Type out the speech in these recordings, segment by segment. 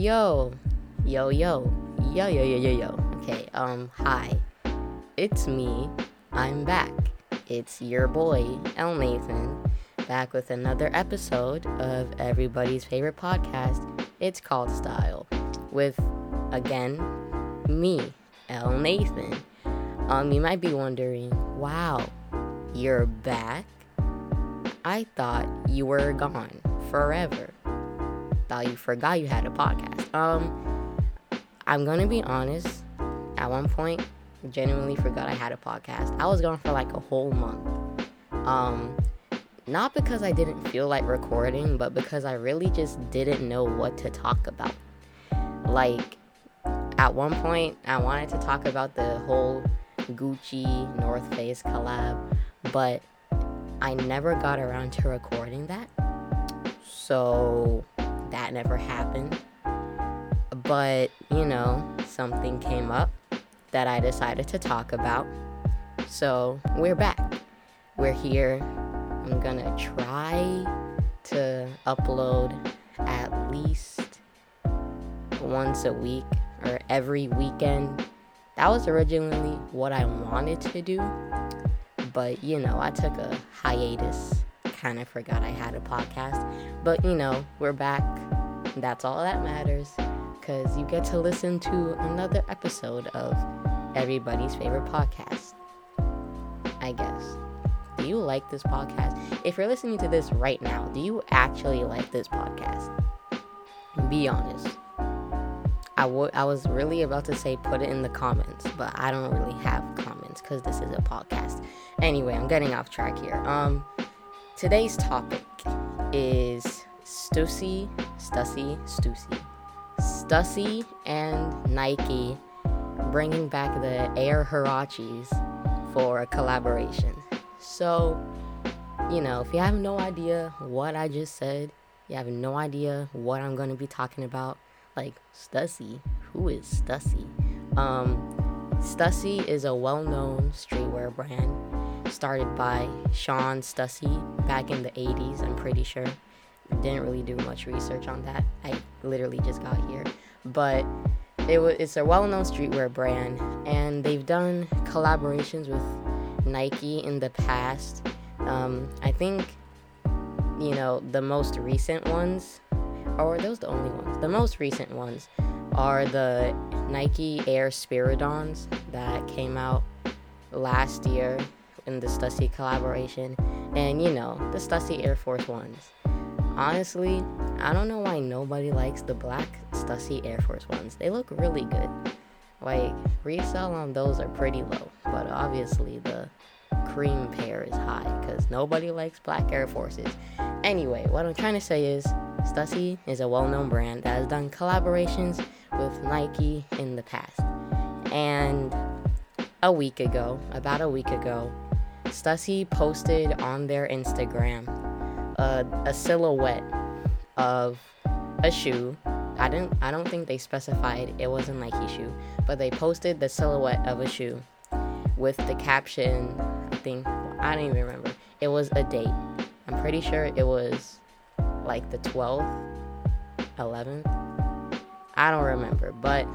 Yo, yo, yo, yo, yo, yo, yo, yo. Okay, um, hi. It's me. I'm back. It's your boy, El Nathan, back with another episode of everybody's favorite podcast. It's called Style, with, again, me, El Nathan. Um, you might be wondering, wow, you're back? I thought you were gone forever. Thought you forgot you had a podcast. Um, I'm gonna be honest. At one point, genuinely forgot I had a podcast. I was gone for like a whole month. Um, not because I didn't feel like recording, but because I really just didn't know what to talk about. Like, at one point, I wanted to talk about the whole Gucci North Face collab, but I never got around to recording that. So that never happened. But, you know, something came up that I decided to talk about. So we're back. We're here. I'm gonna try to upload at least once a week or every weekend. That was originally what I wanted to do, but you know, I took a hiatus. Kind of forgot I had a podcast, but you know, we're back. That's all that matters because you get to listen to another episode of everybody's favorite podcast. I guess. Do you like this podcast? If you're listening to this right now, do you actually like this podcast? Be honest. I, w- I was really about to say put it in the comments, but I don't really have comments because this is a podcast. Anyway, I'm getting off track here. Um, today's topic is Stussy, Stussy, Stussy, Stussy and Nike bringing back the Air Huaraches for a collaboration. So, you know, if you have no idea what I just said, you have no idea what I'm going to be talking about, like Stussy, who is Stussy? Um, Stussy is a well-known streetwear brand started by Shawn Stussy back in the 80s, I'm pretty sure. Didn't really do much research on that. I literally just got here. But it was it's a well-known streetwear brand and they've done collaborations with Nike in the past. Um, I think you know the most recent ones or those the only ones. The most recent ones are the Nike Air Spiridons that came out last year in the Stussy collaboration, and you know the Stussy Air Force Ones. Honestly, I don't know why nobody likes the black Stussy Air Force Ones. They look really good. Like resale on those are pretty low, but obviously the cream pair is high because nobody likes black Air Forces. Anyway, what I'm trying to say is Stussy is a well known brand that has done collaborations with Nike in the past. And a week ago, about a week ago, Stussy posted on their Instagram a, a silhouette of a shoe. I didn't I don't think they specified it was a Nike shoe, but they posted the silhouette of a shoe with the caption, I think I don't even remember. It was a date. I'm pretty sure it was like the 12th, 11th. I don't remember, but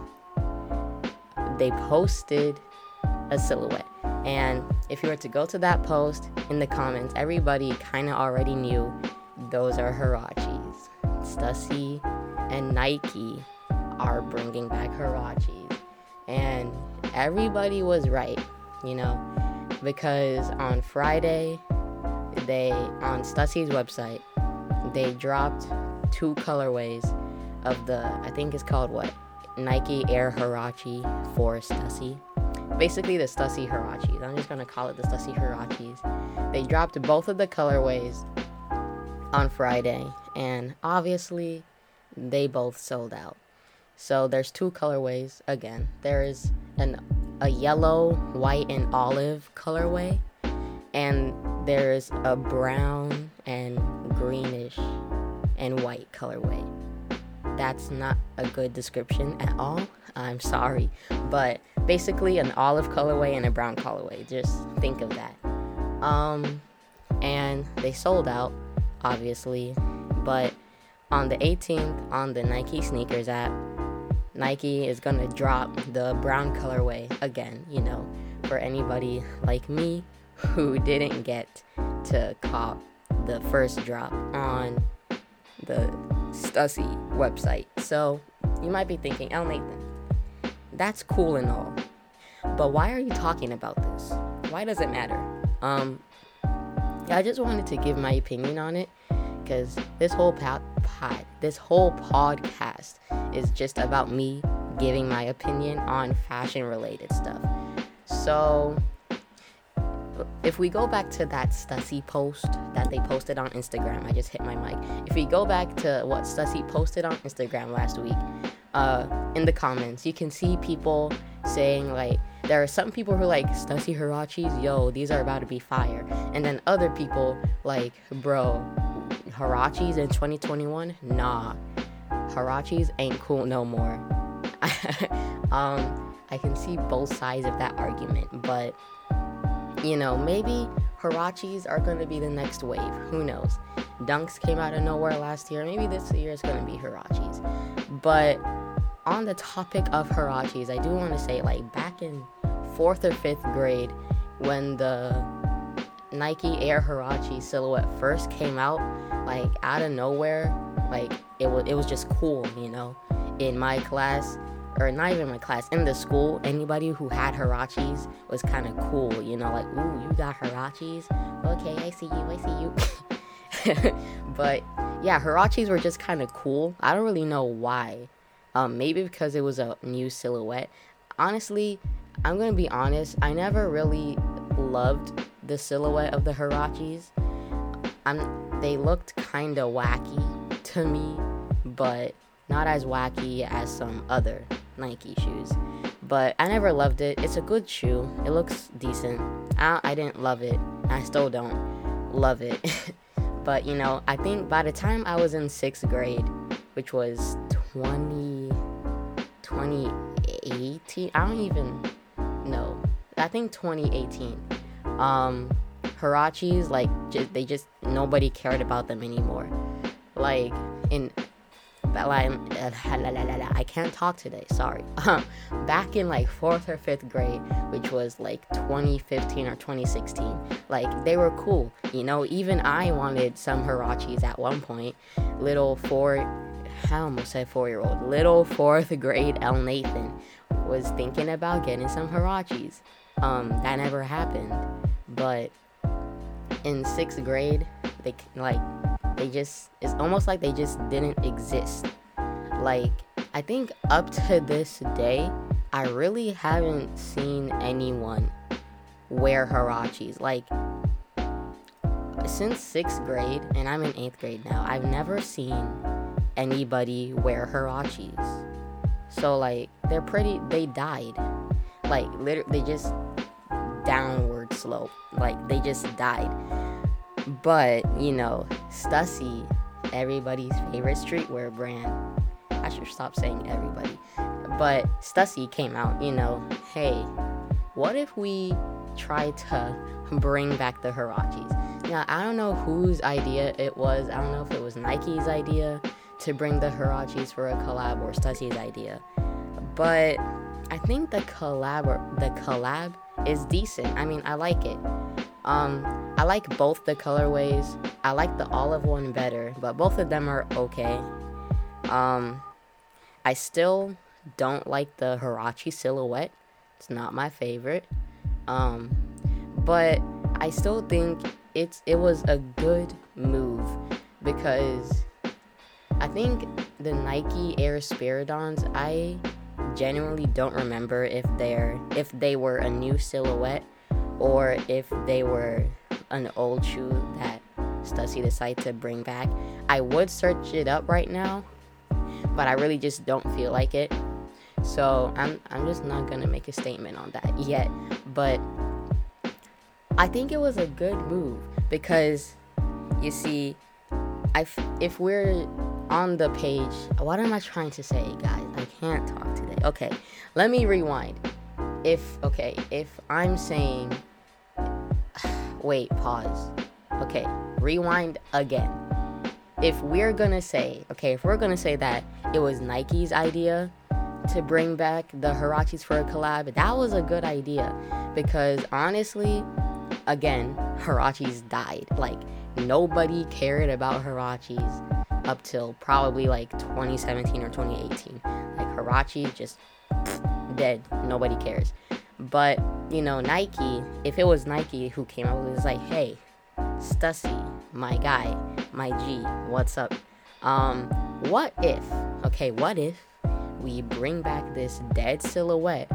they posted a silhouette. And if you were to go to that post in the comments, everybody kind of already knew those are Huaraches. Stussy and Nike are bringing back Huaraches. And everybody was right, you know, because on Friday, they, on Stussy's website, they dropped two colorways of the, I think it's called what? Nike Air Huarache for Stussy basically the Stussy Huaraches. I'm just gonna call it the Stussy Huaraches. They dropped both of the colorways on Friday, and obviously they both sold out. So there's two colorways again. There is an a yellow, white, and olive colorway, and there's a brown and greenish and white colorway. That's not a good description at all. I'm sorry, but basically an olive colorway and a brown colorway. Just think of that. Um, and they sold out, obviously, but on the 18th on the Nike sneakers app, Nike is gonna drop the brown colorway again, you know, for anybody like me who didn't get to cop the first drop on the Stussy website. So you might be thinking, El Nathan, that's cool and all, but why are you talking about this? Why does it matter? Um, I just wanted to give my opinion on it because this whole pod, pod, this whole podcast is just about me giving my opinion on fashion related stuff. So if we go back to that Stussy post that they posted on Instagram, I just hit my mic. If we go back to what Stussy posted on Instagram last week, uh, in the comments, you can see people saying like there are some people who are like Stussy Huaraches, yo, these are about to be fire, and then other people like, bro, Huaraches in 2021, nah, Huaraches ain't cool no more. um, I can see both sides of that argument, but you know, maybe Huaraches are going to be the next wave. Who knows? Dunks came out of nowhere last year. Maybe this year is going to be Huaraches. But on the topic of Huaraches, I do want to say, like, back in fourth or fifth grade, when the Nike Air Huarache silhouette first came out, like, out of nowhere, like, it was, it was just cool, you know? In my class, or not even my class, in the school, anybody who had Huaraches was kind of cool, you know, like, ooh, you got Huaraches? Okay, I see you, I see you. but yeah, Huaraches were just kind of cool. I don't really know why. Um, maybe because it was a new silhouette. Honestly, I'm gonna be honest, I never really loved the silhouette of the Huaraches. I'm, they looked kind of wacky to me, but not as wacky as some other Nike shoes. But I never loved it. It's a good shoe. It looks decent. I, I didn't love it. I still don't love it. but you know, I think by the time I was in sixth grade, which was 20, 2018, I don't even know. I think 2018. Um, Huaraches, like, just, they just, nobody cared about them anymore. Like, in I can't talk today, sorry. Back in like fourth or fifth grade, which was like 2015 or 2016, like they were cool. You know, even I wanted some Huaraches at one point. Little four, I almost said four year old, little fourth grade El Nathan was thinking about getting some Huaraches. Um, that never happened. But in sixth grade, they like they just it's almost like they just didn't exist. Like i think up to this day i really haven't seen anyone wear Huaraches like since sixth grade and i'm in eighth grade now i've never seen anybody wear Huaraches so like they're pretty they died. Like literally they just downward slope. Like they just died but, you know, Stussy, everybody's favorite streetwear brand. I should stop saying everybody. But Stussy came out, you know, hey, what if we try to bring back the Huaraches? Now, I don't know whose idea it was. I don't know if it was Nike's idea to bring the Huaraches for a collab or Stussy's idea. But I think the collab the collab is decent. I mean, I like it. Um, I like both the colorways. I like the olive one better, but both of them are okay. Um, I still don't like the Huarache silhouette. It's not my favorite. Um, but I still think it's it was a good move because I think the Nike Air Spiridons I genuinely don't remember if they're if they were a new silhouette or if they were an old shoe that Stussy decided to bring back. I would search it up right now, but I really just don't feel like it. So I'm I'm just not gonna make a statement on that yet. But I think it was a good move because you see, I if we're on the page, what am I trying to say, guys? I can't talk today. Okay, let me rewind if okay, if I'm saying wait, pause. Okay, rewind again. if we're gonna say, okay, if we're gonna say that it was Nike's idea to bring back the Huaraches for a collab, that was a good idea because honestly, again, Huaraches died. Like nobody cared about Huaraches up till probably like 2017 or 2018. Like Huarache just dead. Nobody cares. But you know, Nike. If it was Nike who came out, it, was like, hey, Stussy, my guy, my G, what's up? Um, what if? Okay, what if we bring back this dead silhouette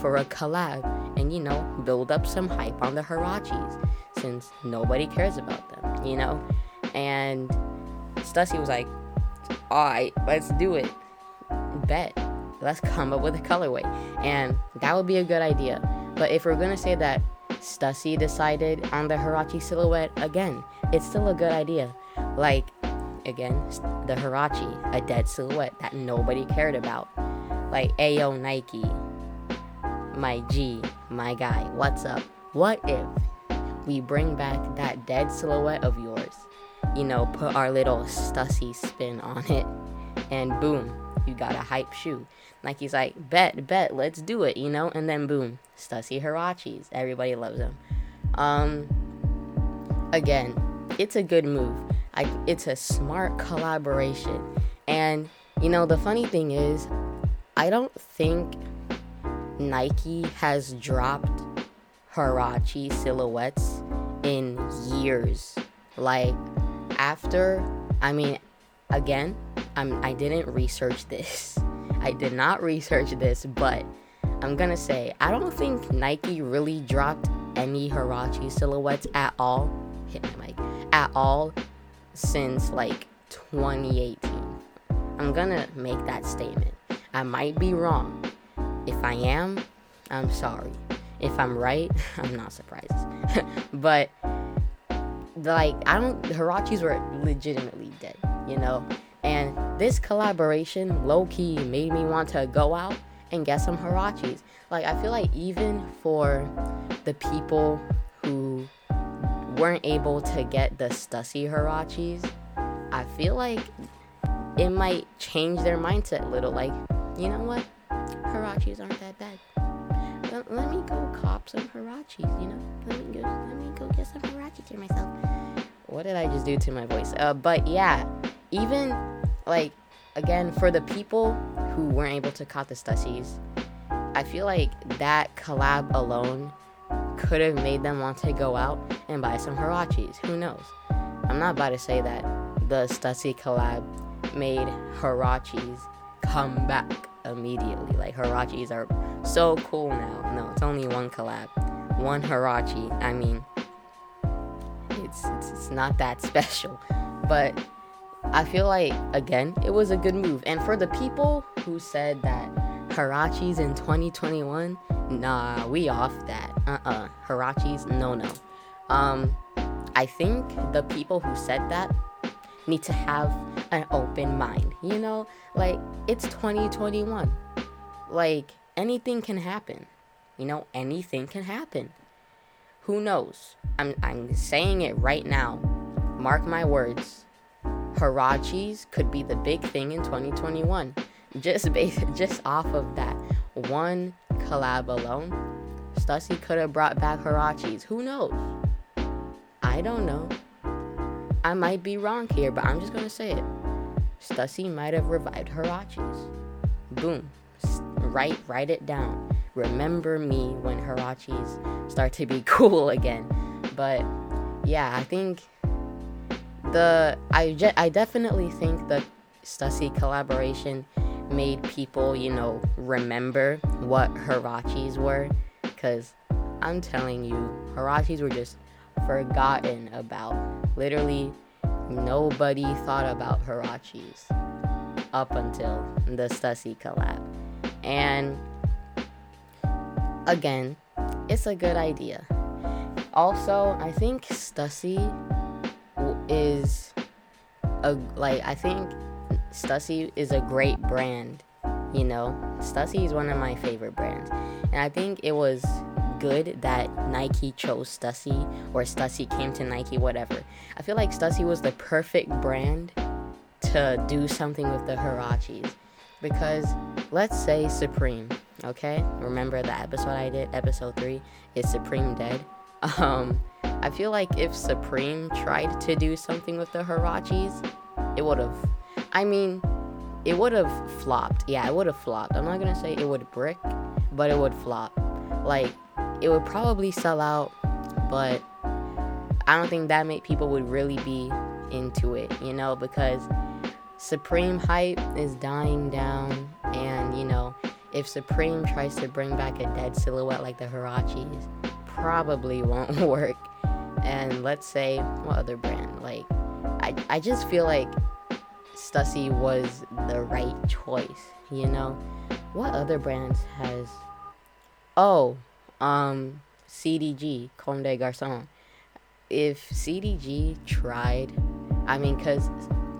for a collab and you know build up some hype on the Huaraches since nobody cares about them, you know? And Stussy was like, alright, let's do it. Bet. Let's come up with a colorway. And that would be a good idea. But if we're gonna say that Stussy decided on the Huarache silhouette, again, it's still a good idea. Like, again, the Huarache, a dead silhouette that nobody cared about. Like, Ayo Nike, my G, my guy, what's up? What if we bring back that dead silhouette of yours? You know, put our little Stussy spin on it, and boom, you got a hype shoe. Nike's like, bet, bet, let's do it, you know? And then boom, Stussy Huaraches. Everybody loves them. Um, again, it's a good move. I, it's a smart collaboration. And, you know, the funny thing is, I don't think Nike has dropped Huarache silhouettes in years. Like, after, I mean, again, I'm, I didn't research this. I did not research this, but I'm gonna say I don't think Nike really dropped any Huarache silhouettes at all. Hit my mic at all since like 2018. I'm gonna make that statement. I might be wrong. If I am, I'm sorry. If I'm right, I'm not surprised. but like I don't Huaraches were legitimately dead, you know? And this collaboration low key made me want to go out and get some Huaraches. Like I feel like even for the people who weren't able to get the Stussy Huaraches, I feel like it might change their mindset a little. Like, you know what? Huaraches aren't that bad. Let, let me go cop some Huaraches, you know? Let me go let me go get some Huaraches here myself. What did I just do to my voice? Uh but yeah, even like again for the people who weren't able to cop the Stussies, I feel like that collab alone could have made them want to go out and buy some Huaraches. Who knows? I'm not about to say that the Stussy collab made Huaraches come back immediately. Like Huaraches are so cool now. No, it's only one collab, one Huarache. I mean, it's, it's it's not that special, but I feel like again it was a good move. And for the people who said that Huaraches in 2021, nah, we off that. Uh-uh. Huaraches, no no. Um, I think the people who said that need to have an open mind. You know, like it's 2021. Like anything can happen. You know, anything can happen. Who knows? I'm I'm saying it right now. Mark my words. Huaraches could be the big thing in 2021. Just based, just off of that one collab alone, Stussy could have brought back Huaraches. Who knows? I don't know. I might be wrong here, but I'm just gonna say it. Stussy might have revived Huaraches. Boom. Write, write it down. Remember me when Huaraches start to be cool again. But yeah, I think the I I definitely think the Stussy collaboration made people, you know, remember what Huaraches were. Because I'm telling you, Huaraches were just forgotten about. Literally, nobody thought about Huaraches up until the Stussy collab. And again, it's a good idea. Also, I think Stussy is a like I think Stussy is a great brand. You know, Stussy is one of my favorite brands. And I think it was good that Nike chose Stussy or Stussy came to Nike, whatever. I feel like Stussy was the perfect brand to do something with the Huaraches. Because let's say Supreme, okay? Remember the episode I did, episode three, is Supreme dead? Um, I feel like if Supreme tried to do something with the Huaraches, it would have. I mean, it would have flopped. Yeah, it would have flopped. I'm not gonna say it would brick, but it would flop. Like, it would probably sell out, but I don't think that many people would really be into it, you know, because Supreme hype is dying down, and you know, if Supreme tries to bring back a dead silhouette like the Huaraches, probably won't work. And let's say what other brand? Like, I I just feel like Stussy was the right choice. You know, what other brands has? Oh, um, CDG, Comme des Garçons. If CDG tried, I mean, cause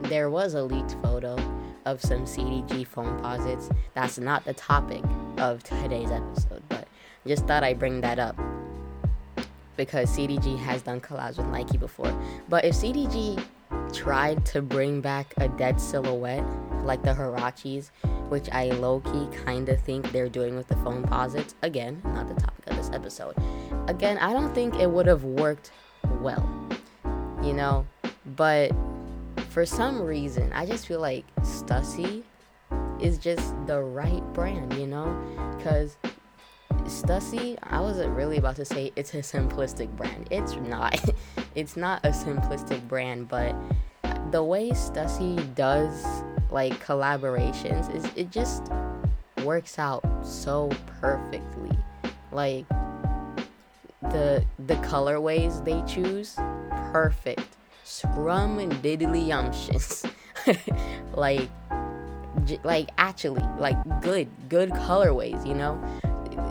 there was a leaked photo of some CDG Foamposites. That's not the topic of today's episode, but just thought I'd bring that up because CDG has done collabs with Nike before. But if CDG tried to bring back a dead silhouette like the Huaraches, which I low key kind of think they're doing with the Foamposites, again, not the topic of this episode, again, I don't think it would have worked well, you know? But for some reason, I just feel like Stussy is just the right brand, you know? Because Stussy, I wasn't really about to say it's a simplistic brand. It's not. it's not a simplistic brand, but the way Stussy does like collaborations is it just works out so perfectly. Like the the colorways they choose, perfect. Scrum and diddly yumptious. like like actually like good good colorways, you know?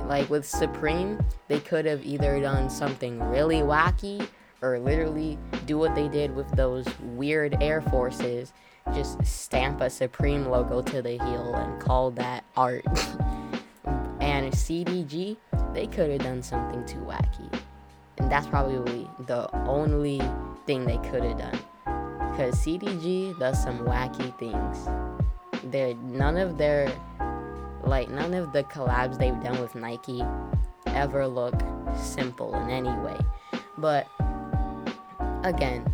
Like with Supreme, they could have either done something really wacky or literally do what they did with those weird Air Forces just stamp a Supreme logo to the heel and call that art. and CDG, they could have done something too wacky. And that's probably the only thing they could have done. Because CDG does some wacky things. They're, none of their like none of the collabs they've done with Nike ever look simple in any way. But again,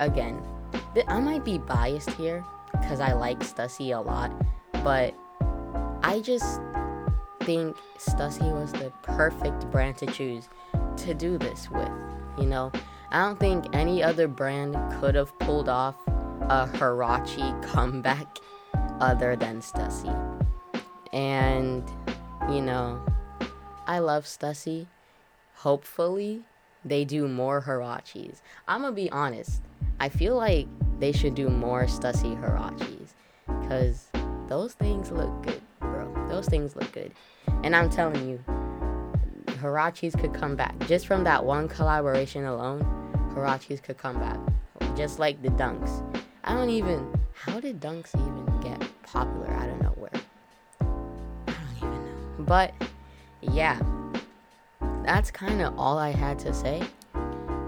again, th- I might be biased here because I like Stussy a lot, but I just think Stussy was the perfect brand to choose to do this with. You know, I don't think any other brand could have pulled off a Huarache comeback other than Stussy. And, you know, I love Stussy. Hopefully, they do more Huaraches. I'm gonna be honest. I feel like they should do more Stussy Huaraches. Because those things look good, bro. Those things look good. And I'm telling you, Huaraches could come back. Just from that one collaboration alone, Huaraches could come back. Just like the Dunks. I don't even. How did Dunks even get popular I don't nowhere? But yeah, that's kind of all I had to say.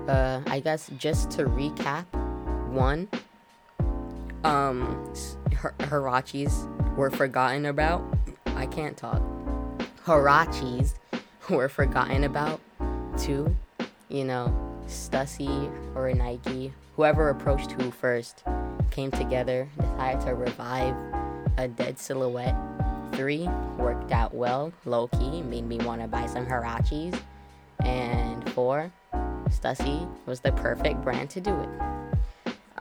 Uh, I guess just to recap, one, um, Huaraches were forgotten about. I can't talk. Huaraches were forgotten about. Two, you know, Stussy or Nike, whoever approached who first, came together, decided to revive a dead silhouette three worked out well, low key, made me want to buy some Huaraches. And four, Stussy was the perfect brand to do it.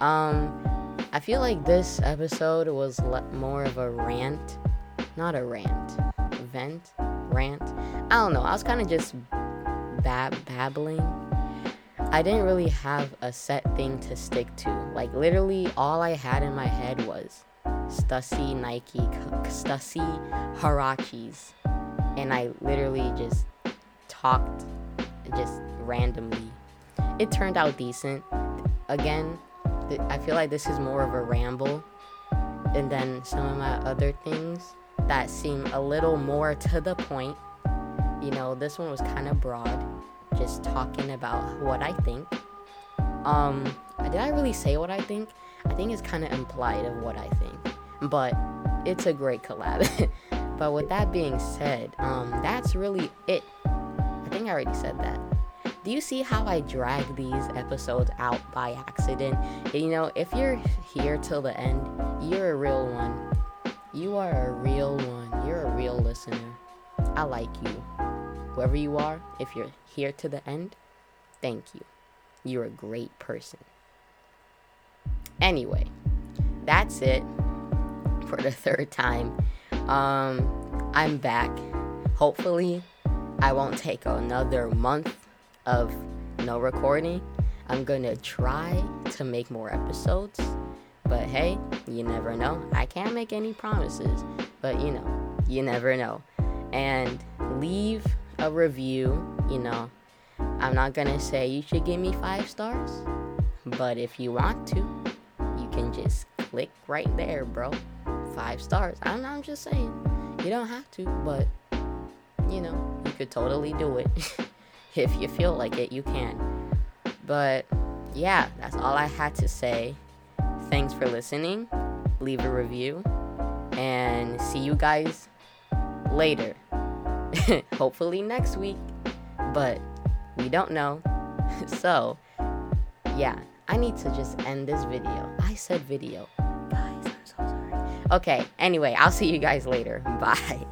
Um, I feel like this episode was le- more of a rant, not a rant, vent, rant. I don't know. I was kind of just bab- babbling. I didn't really have a set thing to stick to. Like literally, all I had in my head was Stussy Nike, Stussy Huaraches. And I literally just talked just randomly. It turned out decent. Again, th- I feel like this is more of a ramble. And then some of my other things that seem a little more to the point. You know, this one was kind of broad, just talking about what I think. Um, did I really say what I think? I think it's kind of implied of what I think, but it's a great collab. but with that being said, um, that's really it. I think I already said that. Do you see how I drag these episodes out by accident? You know, if you're here till the end, you're a real one. You are a real one. You're a real listener. I like you. Whoever you are, if you're here to the end, thank you. You're a great person. Anyway, that's it for the third time. Um, I'm back. Hopefully, I won't take another month of no recording. I'm gonna try to make more episodes, but hey, you never know. I can't make any promises, but you know, you never know. And leave a review, you know. I'm not gonna say you should give me five stars, but if you want to, you can just click right there, bro. Five stars. I'm, I'm just saying. You don't have to, but you know, you could totally do it. if you feel like it, you can. But yeah, that's all I had to say. Thanks for listening. Leave a review. And see you guys later. Hopefully next week. But we don't know. so, yeah, I need to just end this video. I said video. Okay, anyway, I'll see you guys later. Bye.